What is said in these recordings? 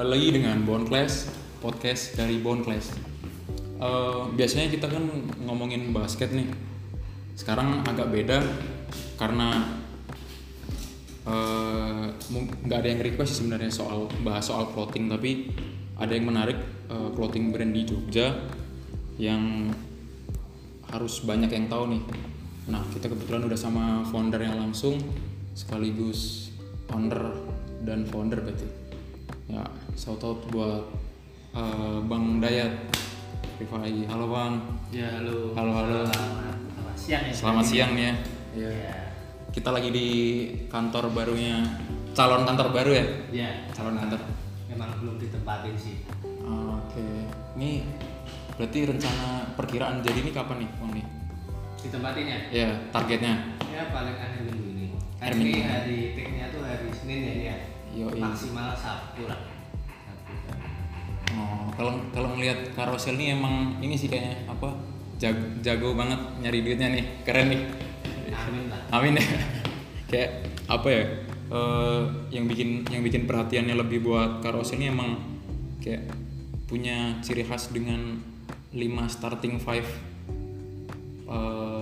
kembali lagi dengan Bone Class podcast dari Bone Class. Eh, biasanya kita kan ngomongin basket nih. Sekarang agak beda karena eh, nggak ada yang request sebenarnya soal bahas soal clothing tapi ada yang menarik eh, clothing brand di Jogja yang harus banyak yang tahu nih. Nah kita kebetulan udah sama foundernya langsung sekaligus owner dan founder berarti. Ya shout out buat eh, Bang Dayat Rifai. Halo Bang. Ya halo. Halo, halo. Selamat, selamat siang ya. Selamat siang nih ya. Ya. Kita lagi di kantor barunya calon kantor baru ya. Ya. Calon kantor. Memang belum ditempatin sih. Oke. Ini berarti rencana perkiraan jadi ini kapan nih Bang nih? Ditempatin ya? Ya targetnya. Ya paling akhir minggu ini. Hari hari take-nya tuh hari Senin ya ini ya. Yoi. Maksimal Sabtu lah. Oh, kalau kalau ngelihat karosel nih emang ini sih kayaknya apa jago, jago banget nyari duitnya nih keren nih Amin lah. amin ya kayak apa ya eh, yang bikin yang bikin perhatiannya lebih buat karosel ini emang kayak punya ciri khas dengan 5 starting five bi-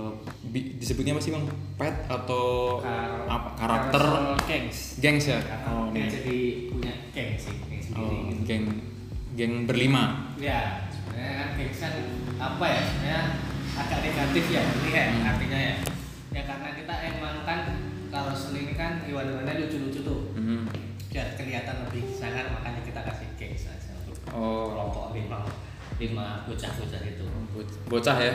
disebutnya apa sih bang pet atau Kar- apa karakter Gangs. gengs ya oh, nih. jadi punya geng sih, geng sendiri. oh gitu. geng geng berlima Ya, sebenarnya kan gengs kan apa ya? Sebenarnya agak negatif ya ini ya Hmm. artinya ya. Ya karena kita emang kan kalau ini kan hewan-hewannya lucu-lucu tuh. Mhm. Biar kelihatan lebih sangar makanya kita kasih gengs aja untuk Oh. kelompok lima lima bocah-bocah itu. Bo- bocah ya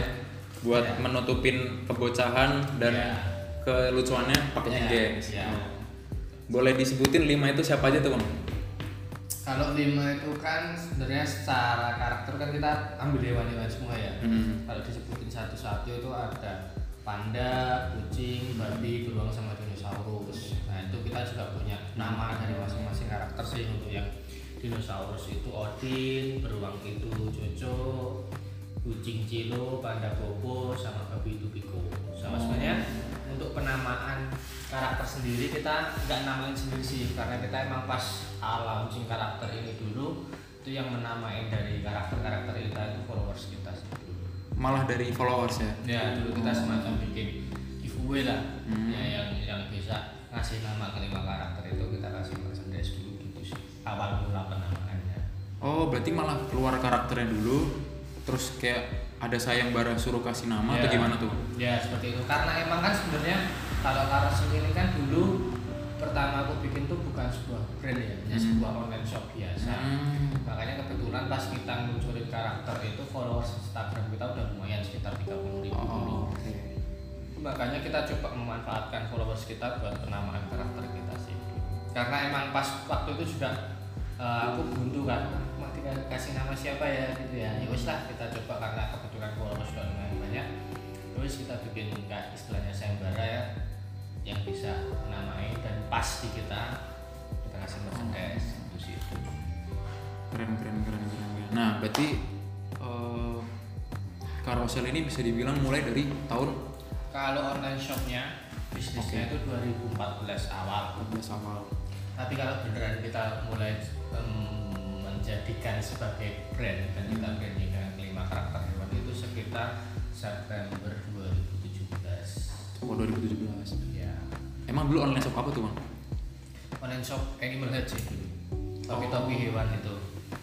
buat Ya. menutupin kebocahan dan Ya. kelucuannya pakainya Ya, gengs ya. Oh. boleh disebutin lima itu siapa aja tuh bang Kalau lima itu kan sebenarnya secara karakter kan kita ambil hewan-hewan semua ya. Hmm. Kalau disebutin satu-satu itu ada panda, kucing, babi, beruang sama dinosaurus. Nah itu kita juga punya nama dari masing-masing karakter sih untuk yang dinosaurus itu Odin, beruang itu Jojo, kucing Cilo, panda Bobo, sama babi itu Biko. Sama sebenarnya untuk penamaan karakter sendiri kita nggak namain sendiri sih karena kita emang pas awal launching karakter ini dulu itu yang menamain dari karakter-karakter kita itu followers kita sih dulu. malah dari followers ya Ya dulu kita semacam bikin giveaway lah Hmm. ya yang yang bisa ngasih nama kelima karakter itu kita kasih merchandise dulu gitu sih awal mula penamaannya. oh berarti malah keluar karakternya dulu terus kayak ada sayembara suruh kasih nama atau Ya. gimana tuh Ya seperti itu karena emang kan sebenarnya kalau Carousel ini kan dulu pertama aku bikin tuh bukan sebuah brand ya, Hmm. sebuah online shop biasa. Hmm. Makanya kebetulan pas kita munculin karakter itu followers Instagram kita udah lumayan sekitar 30 ribu dulu. oh, oke Makanya kita coba memanfaatkan followers kita buat penamaan karakter kita sih. Karena emang pas waktu itu juga eh, aku buntu kan, kasih nama siapa ya gitu ya. Ya wis lah kita coba karena kebetulan followers sudah lumayan banyak. Terus kita bikin kayak istilahnya sayembara ya yang bisa menamai dan pas di kita kita kasih merchandise itu sih. keren keren keren keren keren. nah berarti eh, karosel ini bisa dibilang mulai dari tahun Kalau online shopnya bisnisnya itu 2014 awal. 14 awal tapi kalau beneran kita mulai em, menjadikan sebagai brand dan kita branding dengan kelima karakter hewan itu sekitar September 2017 oh 2017 ya emang dulu online shop apa tuh bang? Online shop Animal Head sih dulu topi-topi Oh. hewan itu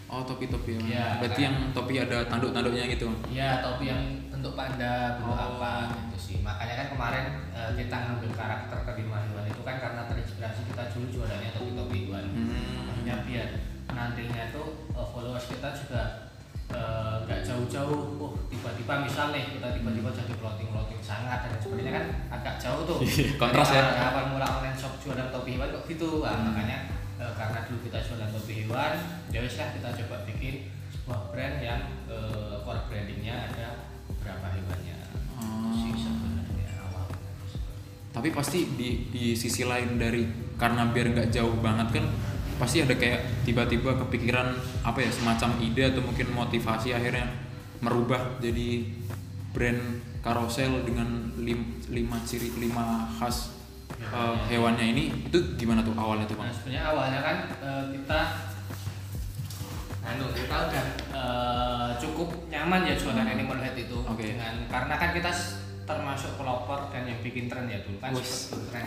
oh topi topi Ya, berarti kan. yang topi ada tanduk tanduknya gitu bang? Ya topi yang bentuk panda bentuk Oh. apa gitu sih. Makanya kan kemarin eh, kita ngambil karakter kelima hewan itu kan karena terinspirasi kita dulu jualannya topi-topi hewan. Hmm. makanya biar nantinya tuh uh, followers kita juga uh, nggak jauh-jauh oh tiba-tiba misal nih kita tiba-tiba jadi clothing sangat dan sebagainya kan agak jauh tuh. Iya, kontras ya. Awal mula online shop jualan topi hewan kok gitu. Nah, Hmm. makanya uh, karena dulu kita jualan topi hewan ya wis lah kita coba bikin sebuah brand yang uh, core brandingnya ada berapa hewannya. Sih sebenarnya awal tapi pasti di di sisi lain dari karena biar nggak jauh banget kan pasti ada kayak tiba-tiba kepikiran apa ya semacam ide atau mungkin motivasi akhirnya merubah jadi brand karosel dengan lim- lima ciri lima khas eh, hewannya ini itu gimana tuh awalnya tuh Nah bang? sebenarnya awalnya kan eh, kita anu kita udah eh, cukup nyaman ya jualan Hmm. animal head itu Oke. dengan karena kan kita termasuk pelopor dan yang bikin tren ya dulu kan Wes. seperti tren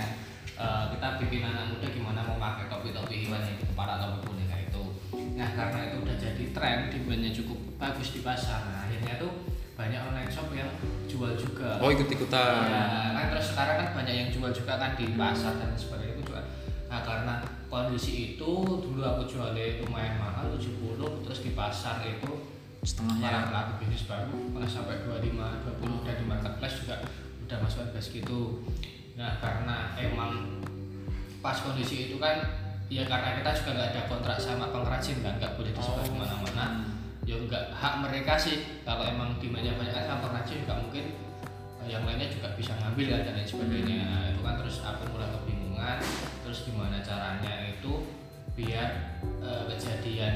Eh, kita bikin anak muda gimana mau pakai topi-topi hewan di kepala topi boneka itu nah karena itu udah jadi tren demandnya cukup bagus di pasar nah akhirnya tuh banyak online shop yang jual juga Oh ikut-ikutan. Ya, kan terus sekarang kan banyak yang jual juga kan di pasar dan sebagainya itu juga. Nah karena kondisi itu dulu aku jualnya lumayan mahal 70 terus di pasar itu para Setengahnya. pelaku bisnis baru malah sampai 25 20 dan di marketplace juga udah masuk harga segitu. Nah karena emang pas kondisi itu kan ya karena kita juga nggak ada kontrak sama pengrajin kan nggak boleh disebar Oh. ke mana-mana. Ya nggak hak mereka sih. Kalau emang demandnya banyak kan sama pengrajin nggak mungkin eh, yang lainnya juga bisa ngambil kan dan lain sebagainya. Nah, itu kan terus aku mulai kebingungan terus gimana caranya itu biar eh, kejadian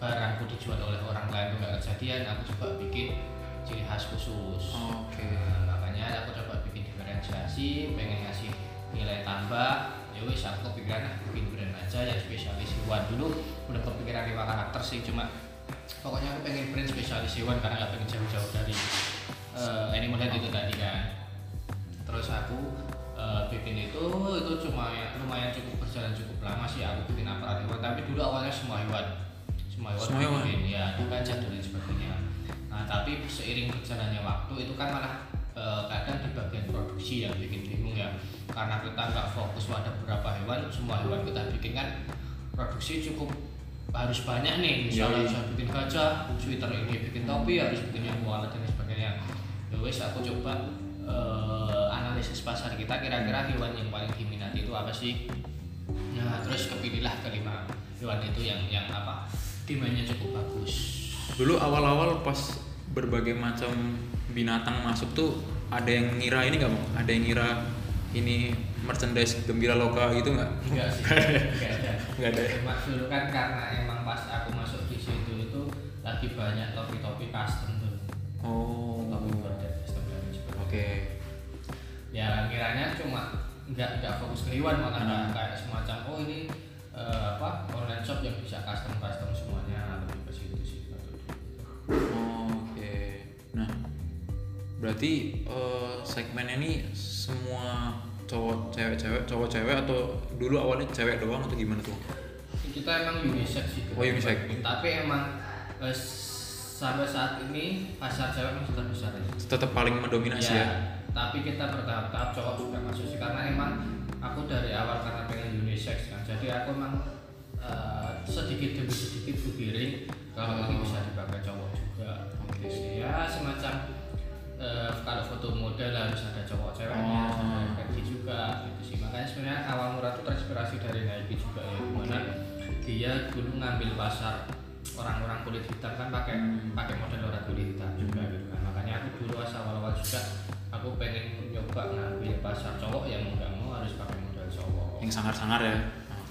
barangku dijual oleh orang lain itu nggak kejadian aku coba bikin ciri khas khusus. Oke. Nah, makanya aku coba diferensiasi pengen ngasih nilai tambah ya wis aku kepikiran ah, bikin brand aja yang spesialis hewan. Dulu udah kepikiran lima karakter sih cuma pokoknya aku pengen brand spesialis hewan karena nggak pengen jauh-jauh dari eh, animal head itu tadi kan. Terus aku eh, bikin itu itu cuma ya- lumayan cukup berjalan cukup lama sih aku bikin aparat hewan. Tapi dulu awalnya semua hewan semua hewan Semua hewan? ya ada gajah dan sebagainya. Nah tapi seiring berjalannya waktu itu kan malah eh, kadang di bagian produksi yang bikin bingung ya. Karena kita nggak fokus pada beberapa hewan semua hewan kita bikin kan produksi cukup harus banyak nih. Misalnya Yoi. bisa bikin gajah sweater ini bikin topi harus bikin yang koala dan sebagainya. Ya wes aku coba eh, analisis pasar kita kira-kira hewan yang paling diminati itu apa sih? Nah terus kepilihlah kelima hewan itu yang yang apa demandnya cukup bagus. Dulu awal-awal pas berbagai macam binatang masuk tuh ada yang ngira ini nggak mau? Ada yang ngira ini merchandise gembira loka gitu nggak? enggak sih enggak ada Nggak ada. cuma dulu kan karena emang pas aku masuk di situ itu lagi banyak topi-topi custom tuh Oh. topi border custom dan sebagainya. Oke. ya kiranya cuma nggak nggak fokus ke hewan malah Hmm. kayak semacam oh ini eh, apa online shop yang bisa custom custom semuanya lebih ke situ sih berarti eh, segmennya ini semua cowok cewek-cewek, cowok cewek atau dulu awalnya cewek doang atau gimana tuh? kita emang unisex sih Oh, unisex. tapi emang eh, sampai saat ini pasar cewek masih terbesar ya Tetap paling mendominasi ya. tapi kita bertahap-tahap cowok juga masuk sih karena emang aku dari awal karena pengen unisex kan jadi aku emang eh, sedikit demi sedikit kugiring kalau ini Oh. bisa dipakai cowok juga Oke. ya semacam eh, kalau foto model harus ada cowok ceweknya Oh. ada Nike juga gitu sih makanya sebenarnya awal murah itu terinspirasi dari Nike juga ya di mana dia dulu ngambil pasar orang-orang kulit hitam kan pakai Hmm. pakai model orang kulit hitam juga gitu kan makanya aku dulu pas awal-awal juga aku pengen nyoba ngambil pasar cowok yang nggak mau harus pakai model cowok Yang sangar-sangar ya.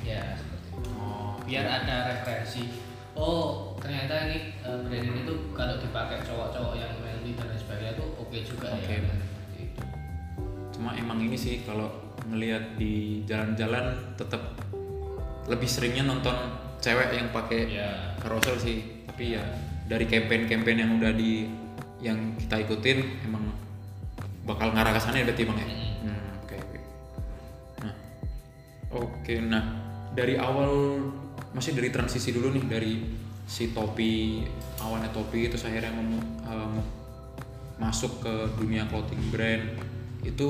ya seperti itu Oh. biar ada referensi oh ternyata ini eh, brand ini tuh kalau dipakai cowok-cowok yang manly dan lain sebagainya tuh oke juga Oke. ya itu Cuma emang ini sih kalau ngelihat di jalan-jalan tetap lebih seringnya nonton cewek yang pakai ya carousel sih. Tapi ya dari campaign-campaign yang udah di yang kita ikutin emang bakal ngarah ke sana ya berarti bang ya. Mm. Hmm, Oke oke. Nah, oke. Nah dari awal masih dari transisi dulu nih dari si topi awalnya topi terus akhirnya mem- eh, masuk ke dunia clothing brand itu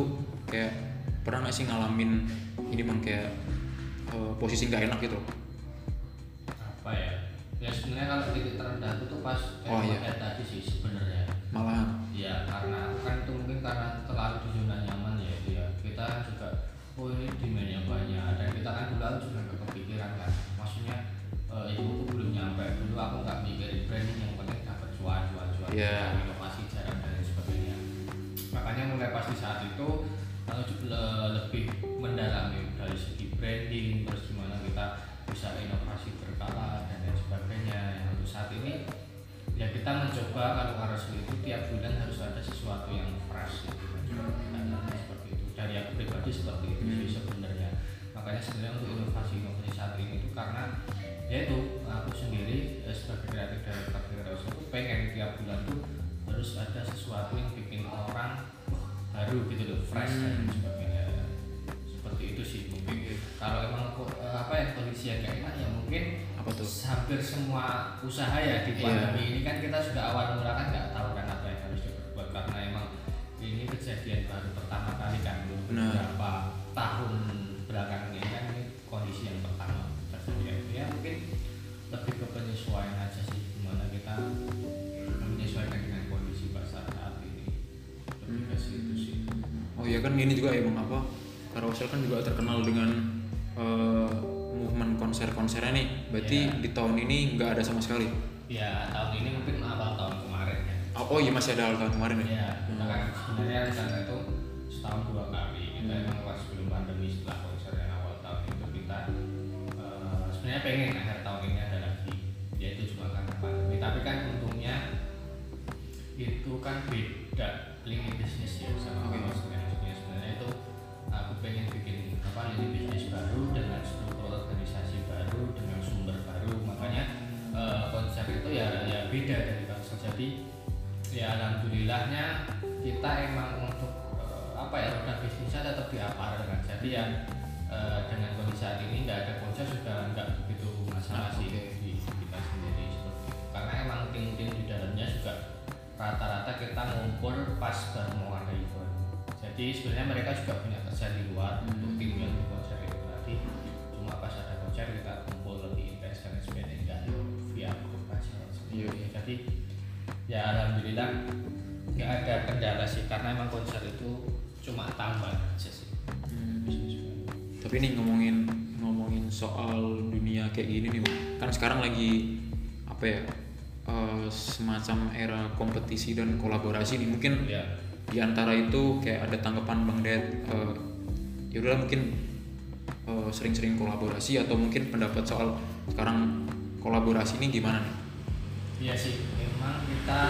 kayak pernah nggak sih ngalamin ini bang kayak eh, posisi nggak enak gitu? Apa ya? Ya sebenarnya kalau titik terendah itu tuh pas Oh, iya. kayak tadi sih sebenarnya. Malah ya karena kan itu mungkin karena terlalu di zona nyaman ya itu ya. Kita kan juga oh ini demandnya banyak. Dan kita kan dulu juga kepikiran kan. Maksudnya eh, ilmuku belum nyampe dulu aku nggak mikirin branding. Yang penting dapat cuan cuan cuan. Iya. Itu le- lebih mendalami dari segi branding terus gimana kita bisa inovasi berkala dan lain sebagainya. Yang untuk saat ini ya kita mencoba kalau carousel itu tiap bulan harus ada sesuatu yang fresh gitu. Dan seperti itu. Dari aku pribadi seperti itu sih sebenarnya. Makanya sebenarnya untuk inovasi-inovasi saat ini itu karena ya itu aku sendiri eh, sebagai kreatif di Carousel itu pengen tiap bulan tuh harus ada sesuatu yang bikin orang baru gitu loh fresh dan Hmm. sebagainya seperti itu sih mungkin kalau emang eh, apa ya kondisi yang gak enak ya mungkin Apa tuh? hampir semua usaha ya di Iya. pandemi ini kan kita sudah awal mula kan nggak tahu kan apa yang harus diperbuat karena emang ini kejadian baru pertama kali kan Benar. beberapa tahun belakangan ini kan ini kondisi yang pertama terjadi ya mungkin lebih ke penyesuaian aja sih gimana kita Iya kan gini juga ya bang apa Carousel kan juga terkenal dengan eh, movement konser-konsernya nih. Berarti Iya. di tahun ini nggak ada sama sekali. ya tahun ini mungkin awal tahun kemarin ya Oh, oh iya masih ada tahun kemarin ya. Ya, kita kan sebenarnya rencana itu setahun dua kali. Kita Hmm. emang pas sebelum pandemi setelah konser yang awal tahun itu kita eh, sebenarnya pengen akhir tahun ini ada lagi. Ya itu cuma karena pandemi. Tapi kan untungnya itu kan beda lini alhamdulillahnya kita emang untuk eh, apa ya roda bisnisnya tetap di aparel kan jadi ya eh, dengan kondisi saat ini nggak ada konser juga nggak begitu masalah Ah, sih oke. di kita sendiri seperti itu karena emang tim-tim di dalamnya juga rata-rata kita ngumpul pas baru mau ada event jadi sebenarnya mereka juga punya kerja di luar Hmm. untuk tim yang di konser itu tadi cuma pas ada konser kita kumpul lebih intens sebenarnya nggak via grup aja iya. jadi ya alhamdulillah nggak ada kendala sih karena emang konser itu cuma tambah aja sih Hmm. Tapi nih ngomongin ngomongin soal dunia kayak gini nih, kan sekarang lagi apa ya eh, semacam era kompetisi dan kolaborasi nih. Mungkin ya di antara itu kayak ada tanggapan Bang Ded, eh, ya udahlah mungkin eh, sering-sering kolaborasi atau mungkin pendapat soal sekarang kolaborasi ini gimana nih? iya sih memang kita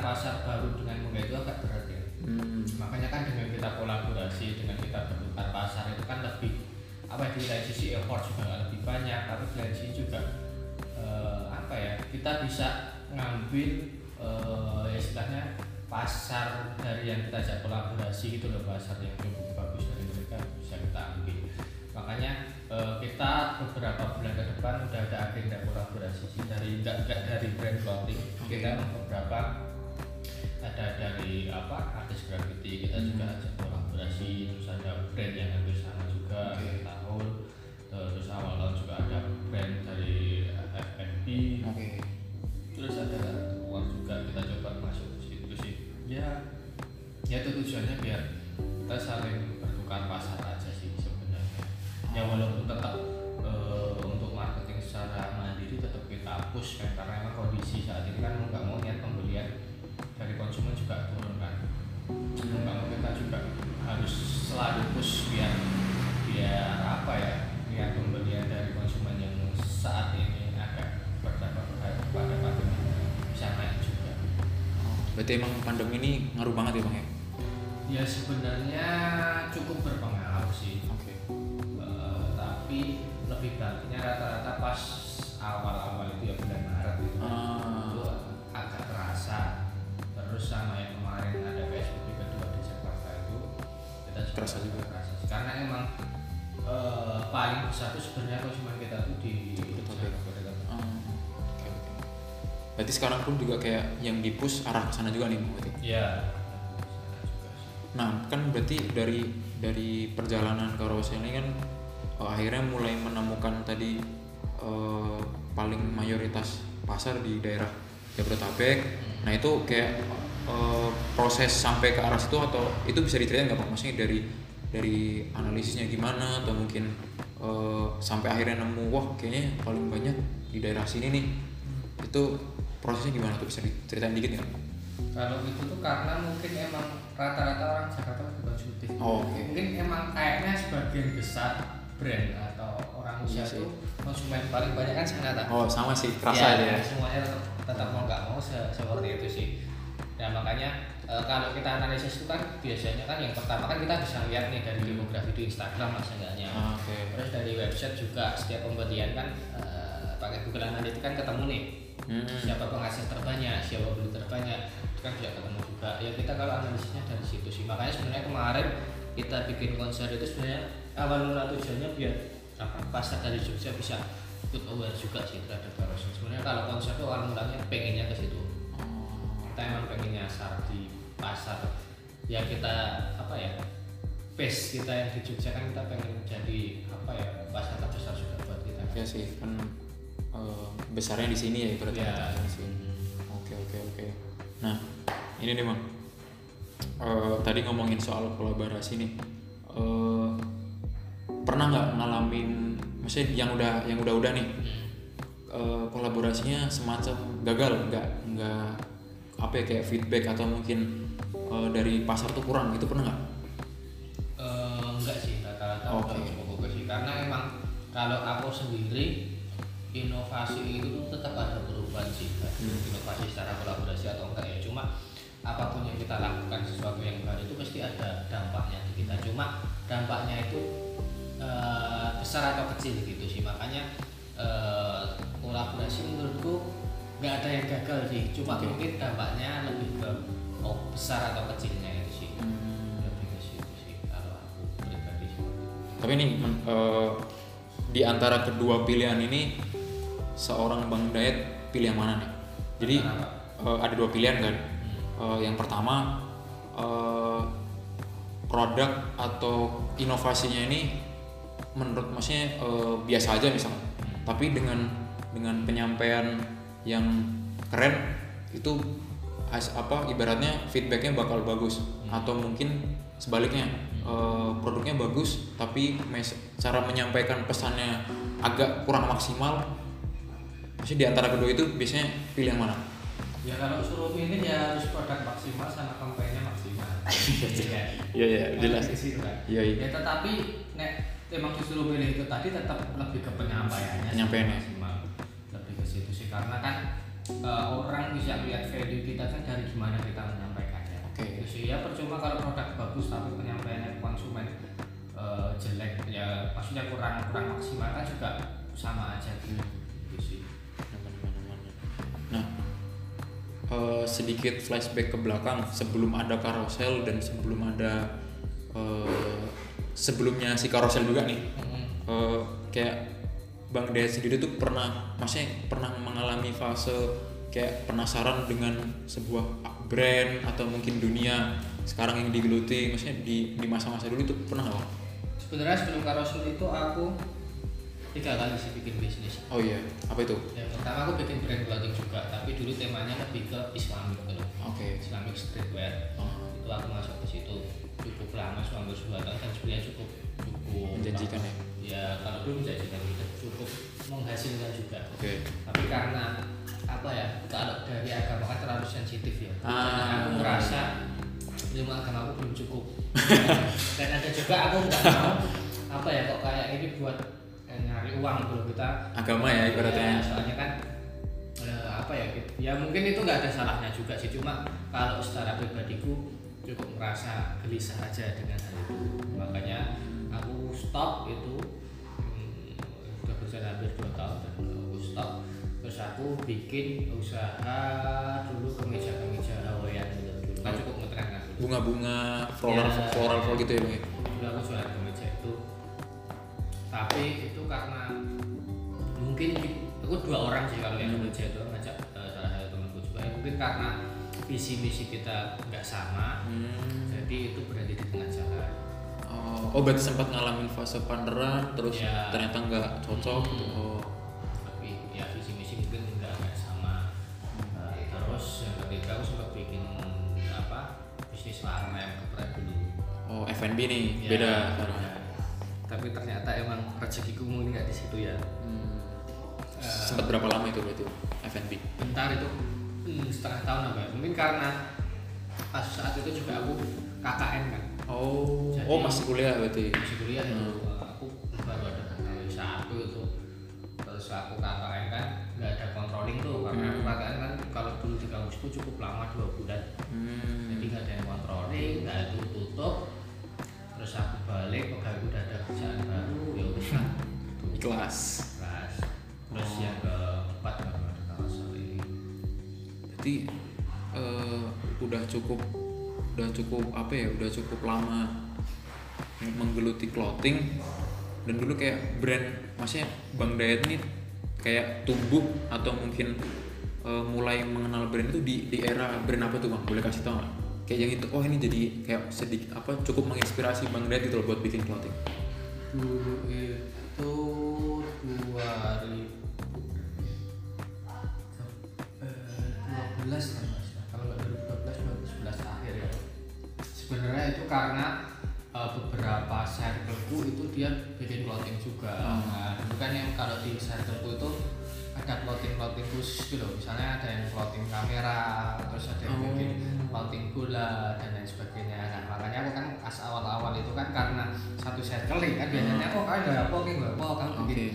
pasar baru dengan mudah itu agak berat ya Hmm. makanya kan dengan kita kolaborasi dengan kita bertukar pasar itu kan lebih apa ya di lain sisi effort juga lebih banyak tapi di lain sisi juga eh, apa ya kita bisa ngambil eh, ya istilahnya pasar dari yang kita ajak kolaborasi gitu loh pasar yang cukup bagus dari mereka bisa kita ambil makanya eh, kita beberapa bulan ke depan udah ada agenda kolaborasi dari nggak nggak dari brand clothing Oke. kita beberapa dari apa artis graffiti kita juga Hmm. ajak kolaborasi terus ada brand yang hampir sama juga Oke. tahun terus awal tahun juga ada brand dari FNB Oke. terus ada luar juga kita coba masuk ke situ sih ya ya itu tujuannya biar kita saling bertukar pasar Berarti emang pandemi ini ngaruh banget ya bang ya? ya sebenarnya cukup berpengaruh sih Oke. Eh, tapi lebih baliknya rata-rata pas awal-awal itu ya bulan Maret itu Ah. itu agak terasa terus sama yang kemarin ada PSBB kedua di Jakarta itu kita juga Terasa juga. terasa karena emang eh, paling besar itu sebenarnya konsumen kita tuh di Jabodetabek. Berarti sekarang pun juga kayak yang dipush arah ke sana juga nih berarti. Iya. Nah kan berarti dari dari perjalanan ke Carousel ini kan eh, akhirnya mulai menemukan tadi eh, paling mayoritas pasar di daerah Jabodetabek. Nah itu kayak eh, proses sampai ke arah situ atau itu bisa diceritain nggak Pak? Maksudnya dari dari analisisnya gimana atau mungkin eh, sampai akhirnya nemu wah kayaknya paling banyak di daerah sini nih itu prosesnya gimana tuh bisa diceritain dikit nggak? Kalau itu tuh karena mungkin emang rata-rata orang Jakarta lebih konsumtif. Oh, oke. Mungkin emang kayaknya sebagian besar brand atau orang Iya usia sih. itu konsumen paling banyak kan sangat oh sama sih kerasa ya, ya semuanya tetap, tetap mau nggak mau se- seperti itu sih nah makanya eh, kalau kita analisis itu kan biasanya kan yang pertama kan kita bisa lihat nih dari demografi di Instagram lah seenggaknya Ah, oke terus dari website juga setiap pembelian kan eh, pakai Google Analytics kan ketemu nih Hmm. siapa penghasil terbanyak siapa beli terbanyak itu kan bisa ketemu juga. Ya kita kalau analisisnya dari situ sih. Makanya sebenarnya kemarin kita bikin konser itu sebenarnya awal mula tujuannya biar apa? Pasar dari Jogja bisa ikut aware juga sih terhadap carousel sebenarnya kalau konser itu awal mulanya pengennya ke situ. Oh, kita emang pengen nyasar di pasar. Ya kita apa ya? Base kita yang di Jogja kan kita pengen jadi apa ya? Pasar terbesar juga buat kita. Ya sih kan eh, besarnya di sini ya ibaratnya Ya. di sini. Oke oke oke. Nah ini nih bang, Eh, tadi ngomongin soal kolaborasi nih, Eh, pernah nggak ngalamin, maksudnya yang udah yang udah-udah nih eh, kolaborasinya semacam gagal, nggak nggak apa ya kayak feedback atau mungkin eh, dari pasar tuh kurang gitu pernah nggak? Eh, enggak sih rata-rata udah cukup oke sih karena emang kalau aku sendiri inovasi itu tuh tetap ada perubahan sih. Hmm. inovasi secara kolaborasi atau enggak ya cuma apa pun yang kita lakukan sesuatu yang baru itu pasti ada dampaknya di kita. Cuma dampaknya itu eh, besar atau kecil gitu sih. Makanya eh, kolaborasi menurutku nggak ada yang gagal sih. Cuma mungkin dampaknya lebih ke oh, besar atau kecilnya itu sih. Lebih ke situ sih kalau aku pribadi Tapi nih men- eh, di antara kedua pilihan ini seorang Bang Dayat pilih yang mana nih? Jadi eh, ada dua pilihan kan. Eh, yang pertama eh, produk atau inovasinya ini menurut maksudnya eh, biasa aja misalnya. Tapi dengan dengan penyampaian yang keren itu has- apa ibaratnya feedbacknya bakal bagus atau mungkin sebaliknya eh, produknya bagus tapi mes- cara menyampaikan pesannya agak kurang maksimal Maksudnya di antara kedua itu biasanya pilih yang mana? ya kalau suruh pilih ya harus produk maksimal sama kampanye maksimal Iya. Iya iya situ kan. Iya iya. ya tetapi nek emang disuruh pilih itu tadi tetap lebih ke penyampaiannya Penyampaiannya. maksimal lebih ke situ sih karena kan eh, orang bisa lihat value kita kan dari gimana kita menyampaikannya Oke. Gitu sih ya percuma kalau produk bagus tapi penyampaiannya konsumen eh, jelek ya maksudnya kurang kurang maksimal kan juga sama aja gitu, gitu sih sedikit flashback ke belakang sebelum ada karosel dan sebelum ada eh, sebelumnya si karosel juga nih. Eh, kayak Bang Dayat sendiri tuh pernah, maksudnya pernah mengalami fase kayak penasaran dengan sebuah brand atau mungkin dunia sekarang yang digeluti, maksudnya di di masa-masa dulu itu pernah nggak? Sebenarnya sebelum karosul itu aku tiga kali sih bikin bisnis Oh iya, apa itu? yang pertama aku bikin brand clothing juga tapi dulu temanya lebih ke Islamic gitu Oke. Islamic streetwear Oh, itu aku masuk ke situ cukup lama selama dua tahun dan sebenarnya cukup cukup Menjanjikan ya? ya kalau dulu menjanjikan gitu cukup menghasilkan juga Oke. tapi karena apa ya kalau dari agama kan terlalu sensitif ya Ah. aku merasa ilmu agama aku belum cukup dan ada juga aku nggak mau apa ya kok kayak ini buat uang dulu kita Agama ya ibaratnya. Ya, soalnya kan eh, apa ya gitu. ya mungkin itu nggak ada salahnya juga sih cuma kalau secara pribadiku cukup merasa gelisah aja dengan hal itu makanya aku stop itu hmm, udah berjalan hampir dua tahun dan aku stop terus aku bikin usaha dulu kemeja kemeja Hawaiian gitu dulu kan cukup ngetren kan bunga-bunga floral Ya. floral floral gitu ya bang ya? dulu aku jualan kemeja itu tapi itu karena mungkin aku dua orang sih kalau yang kemeja itu ngajak eh, salah satu temanku juga ya mungkin karena visi misi kita nggak sama Hmm. jadi itu berada di tengah jalan Oh, oh berarti sempat ngalamin fase panderan terus Ya. ternyata nggak cocok gitu. Hmm. Oh, tapi ya visi misi mungkin nggak nggak sama Eh, terus yang ketiga aku sempat bikin apa bisnis warna yang kepret dulu oh F&B nih Ya, beda ya. Tapi ternyata emang rezekiku mungkin nggak di situ ya Hmm. Eh, Sempat berapa lama itu berarti F&B? bentar itu hmm, setengah tahun apa ya mungkin karena pas saat itu juga aku KKN kan Oh, Jadi- oh masih kuliah berarti. masih kuliah itu Hmm. eh, aku baru ada saat aku itu terus aku KKN kan nggak ada controlling tuh karena aku Hmm. KKN kan kalau dulu di kampus itu cukup lama dua bulan Hmm. jadi nggak ada yang controlling nggak itu tutup terus aku balik pegawai udah ada kerjaan baru ya udah Ikhlas. kelas terus Oh. yang keempat baru ada Kalsel ini Berarti eh, udah cukup udah cukup apa ya? Udah cukup lama menggeluti clothing dan dulu kayak brand maksudnya Bang Dayat ini kayak tumbuh atau mungkin eh, mulai mengenal brand itu di di era brand apa tuh Bang? Boleh kasih tau nggak? Kayak yang itu, oh ini jadi kayak sedikit apa cukup menginspirasi Bang Dayat gitu loh buat bikin clothing. dulu itu 2000 eh, 12 kan mas kalau nggak 2012 2011 akhir ya sebenarnya itu karena eh, beberapa circleku itu dia bikin clothing juga Hmm. nah dulu kan yang kalau di circleku itu ada clothing clothing khusus gitu loh misalnya ada yang clothing kamera terus ada yang Oh. Clothing bola dan lain sebagainya. Nah makanya aku kan pas awal-awal itu kan karena satu circle kan biasanya oh kalian nggak apa oke nggak apa kamu bikin Oke.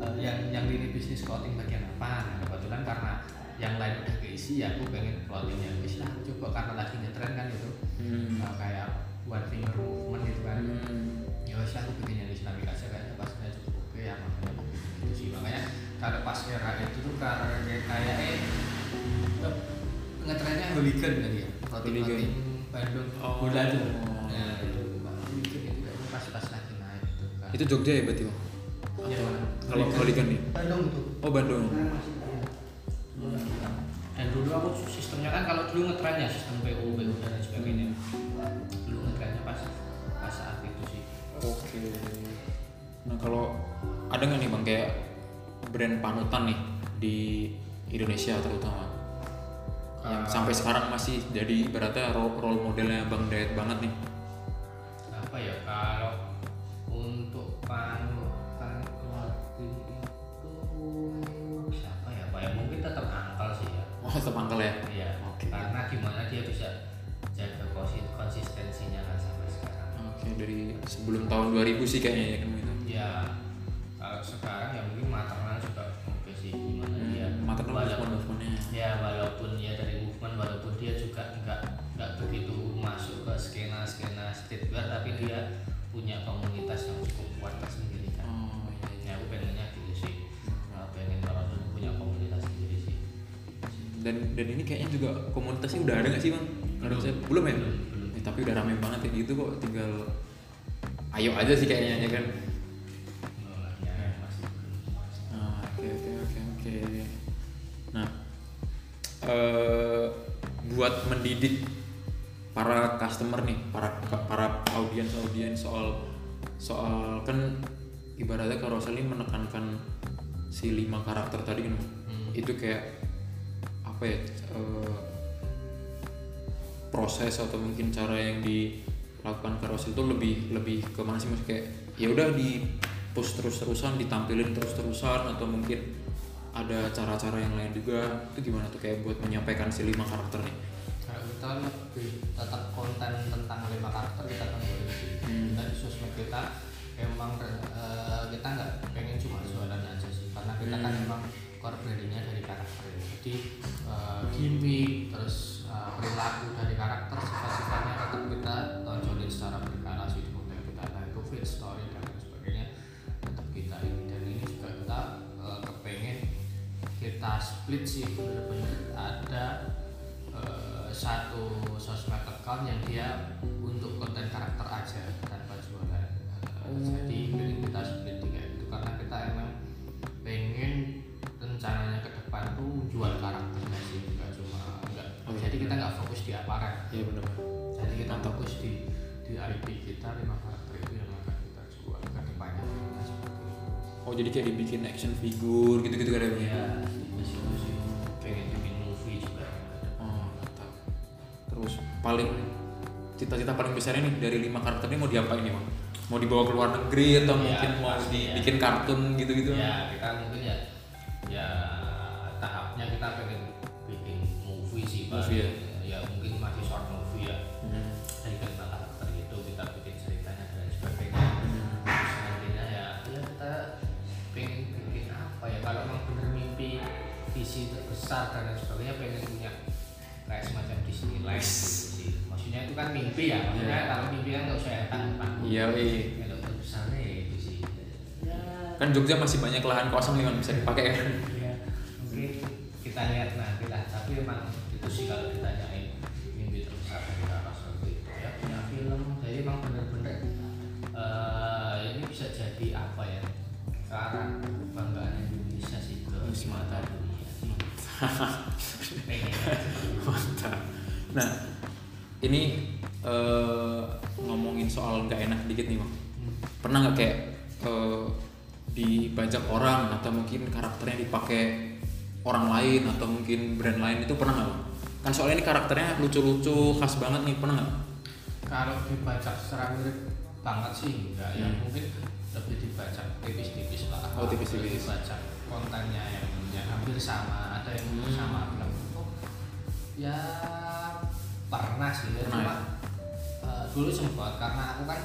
eh, yang yang lini bisnis clothing bagian apa? Nah kebetulan karena yang lain udah keisi ya aku pengen clothing yang bisa lah. Coba karena lagi ngetren kan itu Hmm. eh, kayak one finger movement gitu kan. Hmm. ya wes lah, aku bikin yang Islamic aja kayaknya pasnya cukup oke ya makanya aku bikin itu sih. Makanya kalau pas era itu tuh karena kayak eh, ngetrennya hooligan tadi ya Hooligan. Bandung Oh. bola tuh nah itu hooligan itu kayaknya pas-pas lagi naik itu kan Itu Jogja ya berarti Bang? Iya, Bang. Kalau hooligan nih? Bandung itu Oh Bandung. dan dulu aku sistemnya kan kalau dulu ngetrennya sistem PU PU dan lain sebagainya dulu ngetrennya pas pas saat itu sih Oke. Nah kalau ada nggak nih bang kayak brand panutan nih di Indonesia terutama yang Ah. sampai sekarang masih jadi ibaratnya role, role modelnya bang Dayat banget nih. apa ya kalau untuk panutan clothing itu siapa ya pak ya mungkin tetap angkel sih ya Oh tetap angkel ya. iya Oke. karena gimana dia bisa jaga konsi- konsistensinya kan sampai sekarang Oke dari sebelum tahun 2000 sih kayaknya ya kan itu. ya kalau sekarang ya mungkin maternal juga oke sih gimana Hmm, dia maternal walaupun- movement movementnya. ya walaupun ya dari movement walaupun dia juga nggak nggak begitu masuk ke skena skena streetwear tapi dia punya komunitas yang cukup kuat tersendiri kan Oh iya iya. ya aku pengennya gitu sih Nah, pengen dulu punya komunitas sendiri sih Dan dan ini kayaknya juga komunitasnya udah ada nggak sih bang? Menurut saya belum ya. belum belum Eh, tapi udah rame banget kayak gitu kok tinggal ayo aja sih kayaknya ya kan. Oke. Nah, eh buat mendidik para customer nih, para para audiens audiens soal soal kan ibaratnya kalau Rosali menekankan si lima karakter tadi kan, Hmm. itu kayak apa ya eh, proses atau mungkin cara yang dilakukan Carousel itu lebih lebih ke mana sih maksudnya kayak ya udah di push terus terusan ditampilin terus terusan atau mungkin ada cara-cara yang lain juga. Itu gimana tuh kayak buat menyampaikan si lima karakter nih? Kalau kita lebih tetap konten tentang lima karakter kita kan boleh sih Hmm. kita di sosmed kita emang eh, kita nggak pengen cuma jualan aja sih karena kita kan Hmm. emang core brandingnya dari karakter. Jadi eh, gimmick terus eh, perilaku dari karakter sifat-sifatnya tetap kita tonjolin secara berkala sih di konten kita. Nah itu fit story kita split sih bener-bener ada eh, satu sosmed account yang dia untuk konten karakter aja tanpa jualan. Oh. jadi pengen kita split tiga itu karena kita emang pengen rencananya ke depan tuh jual karakternya sih nggak cuma nggak. Oh, jadi iya. kita nggak fokus di aparel iya benar jadi kita Mantap. fokus di di IP kita lima karakter itu yang akan kita jual ke depannya. Oh jadi kayak dibikin action figure gitu-gitu kan ya paling cita-cita paling besar ini dari lima karakter ini mau diapa ini bang? Mau dibawa ke luar negeri atau ya, mungkin mau dibikin ya. kartun gitu-gitu? Ya kita mungkin ya ya tahapnya kita pengen bikin movie sih bang. Movie ya. ya mungkin masih short movie ya. Hmm. Dari tentang karakter itu kita bikin ceritanya dan sebagainya. Hmm. Nantinya ya, ya kita pengen bikin apa ya? Kalau memang bener mimpi visi terbesar dan sebagainya pengen punya kayak semacam Disney life gitu sih maksudnya itu kan mimpi ya maksudnya Iya. kalau mimpi kan nggak usah yang tanggung tanggung Iya, iya. kalau untuk besarnya ya itu sih ya Kan Jogja masih banyak lahan kosong nih, Man. bisa dipakai kan? ya mungkin kita lihat nanti lah tapi emang itu sih kalau ditanyain mimpi terbesar dari Kak Russell itu ya punya film jadi emang bener-bener eh, ini bisa jadi apa ya ke arah kebanggaan Indonesia sih ke Musim mata dunia Mantap. Nah, ini eh, ngomongin soal nggak enak dikit nih, Bang. Hmm. Pernah nggak kayak eh, dibajak orang atau mungkin karakternya dipakai orang lain atau mungkin brand lain itu pernah nggak? Bang? Kan soalnya ini karakternya lucu-lucu, khas banget nih, pernah nggak? kalau dibaca secara mirip banget sih enggak ya Hmm. mungkin lebih dibaca tipis-tipis lah Oh, tipis-tipis. dibaca kontennya yang, yang hampir sama ada yang Hmm. sama bilang oh ya pernah sih ya. Cuma eh, dulu sempat karena aku kan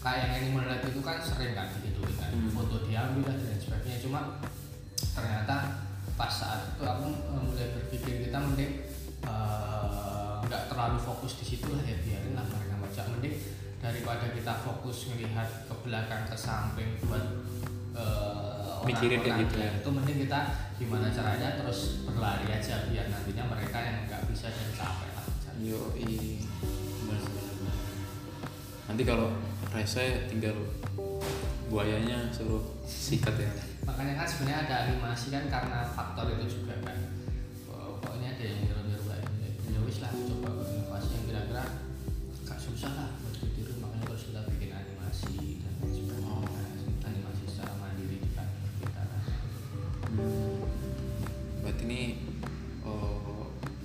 kayak yang animal lab itu kan sering kan gitu kan Hmm. foto diambil dan lain sebagainya. Cuma ternyata pas saat itu aku eh, mulai berpikir kita mending eh, nggak terlalu fokus di situ lah ya biarin lah mereka baca mending daripada kita fokus melihat ke belakang ke samping buat eh, Mikirin kayak gitu ya. itu mending kita gimana caranya terus berlari aja biar nantinya mereka yang nggak bisa dan capek Yo, Nanti kalau rese tinggal buayanya suruh sikat ya. makanya kan sebenarnya ada animasi kan karena faktor itu juga kan. Kok ini ada yang kayak gini ya wis lah coba inovasi yang kira-kira gak susah lah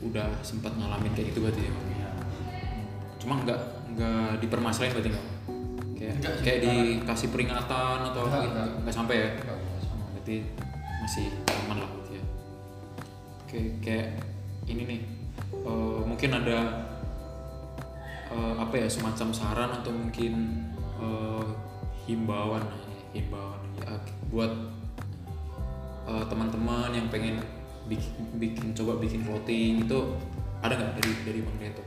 udah sempat ngalamin kayak gitu berarti ya Bang? ya Cuma nggak nggak dipermasalahin berarti nggak? Kayak kayak dikasih peringatan atau Nggak, nggak nggak. nggak sampai ya? Nggak, nggak Oh, berarti masih aman lah berarti ya. Oke, kayak ini nih eh, mungkin ada eh, apa ya semacam saran atau mungkin eh, himbauan himbauan ya, buat teman-teman yang pengen bikin, bikin coba bikin clothing itu ada nggak dari dari bang Deto?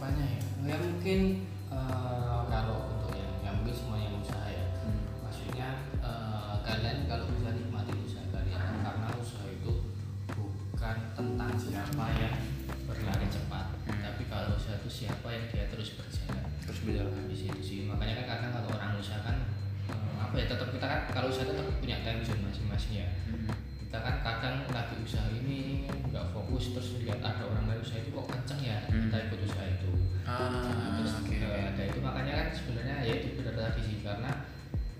apanya ya ya mungkin eh, fokus terus lihat ada orang lain usaha itu kok kenceng ya Hmm. kita ikut usaha itu. Ah, terus oke. eh, ada itu. Makanya kan sebenarnya ya itu benar tadi sih karena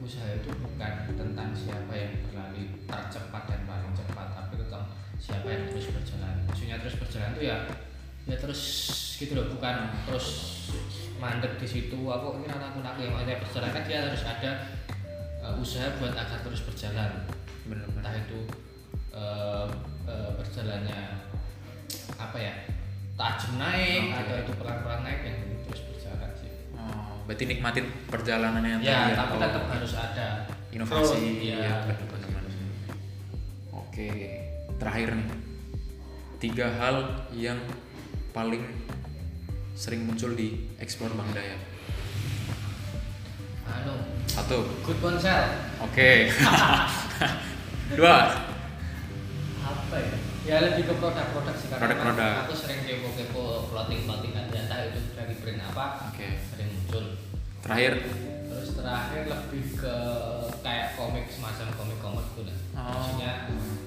usaha itu bukan tentang siapa yang berlari tercepat dan paling cepat tapi tentang siapa yang terus berjalan. Maksudnya terus berjalan itu ya ya terus gitu loh bukan terus mandek di situ aku ini anakku aku yang ada berjalan. Kan dia harus ada eh, usaha buat agar terus berjalan. Bener entah itu eh, eh, berjalannya apa ya tajam naik Oke. atau itu pelan-pelan naik yang terus berjalan sih Oh, berarti nikmatin perjalanannya ya tapi Oh, tetap harus ada inovasi growth, ya, ya. Oke, terakhir nih tiga hal yang paling sering muncul di explore Bang Dayat. anu Satu, good ponsel oke. Dua, apa ya ya lebih ke produk-produk sih karena Produk-produk. aku sering kepo-kepo clothing clothing kan ya, entah itu dari brand apa oke. sering muncul Terakhir, terus terakhir lebih ke kayak komik semacam komik komik gitu lah Oh. maksudnya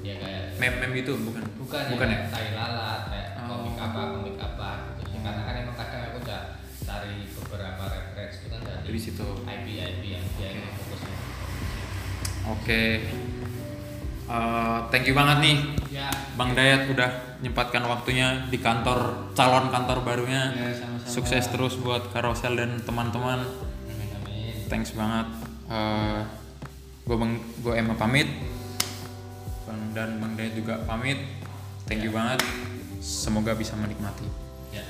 ya kayak meme-meme itu bukan? bukan, bukan ya? kayak tai lalat kayak Oh. komik apa komik apa gitu sih karena kan emang kadang aku udah cari beberapa referensi itu kan dari Dari situ. IP IP yang dia emang fokusnya Oke. Eh, thank you banget nih ya Bang Dayat udah nyempatkan waktunya di kantor calon kantor barunya. Ya, sama-sama. Sukses terus buat Carousel dan teman-teman. amin amin Thanks banget. gue bang, gue Emma pamit. Bang dan Bang Dayat juga pamit. Thank you banget. Semoga bisa menikmati. ya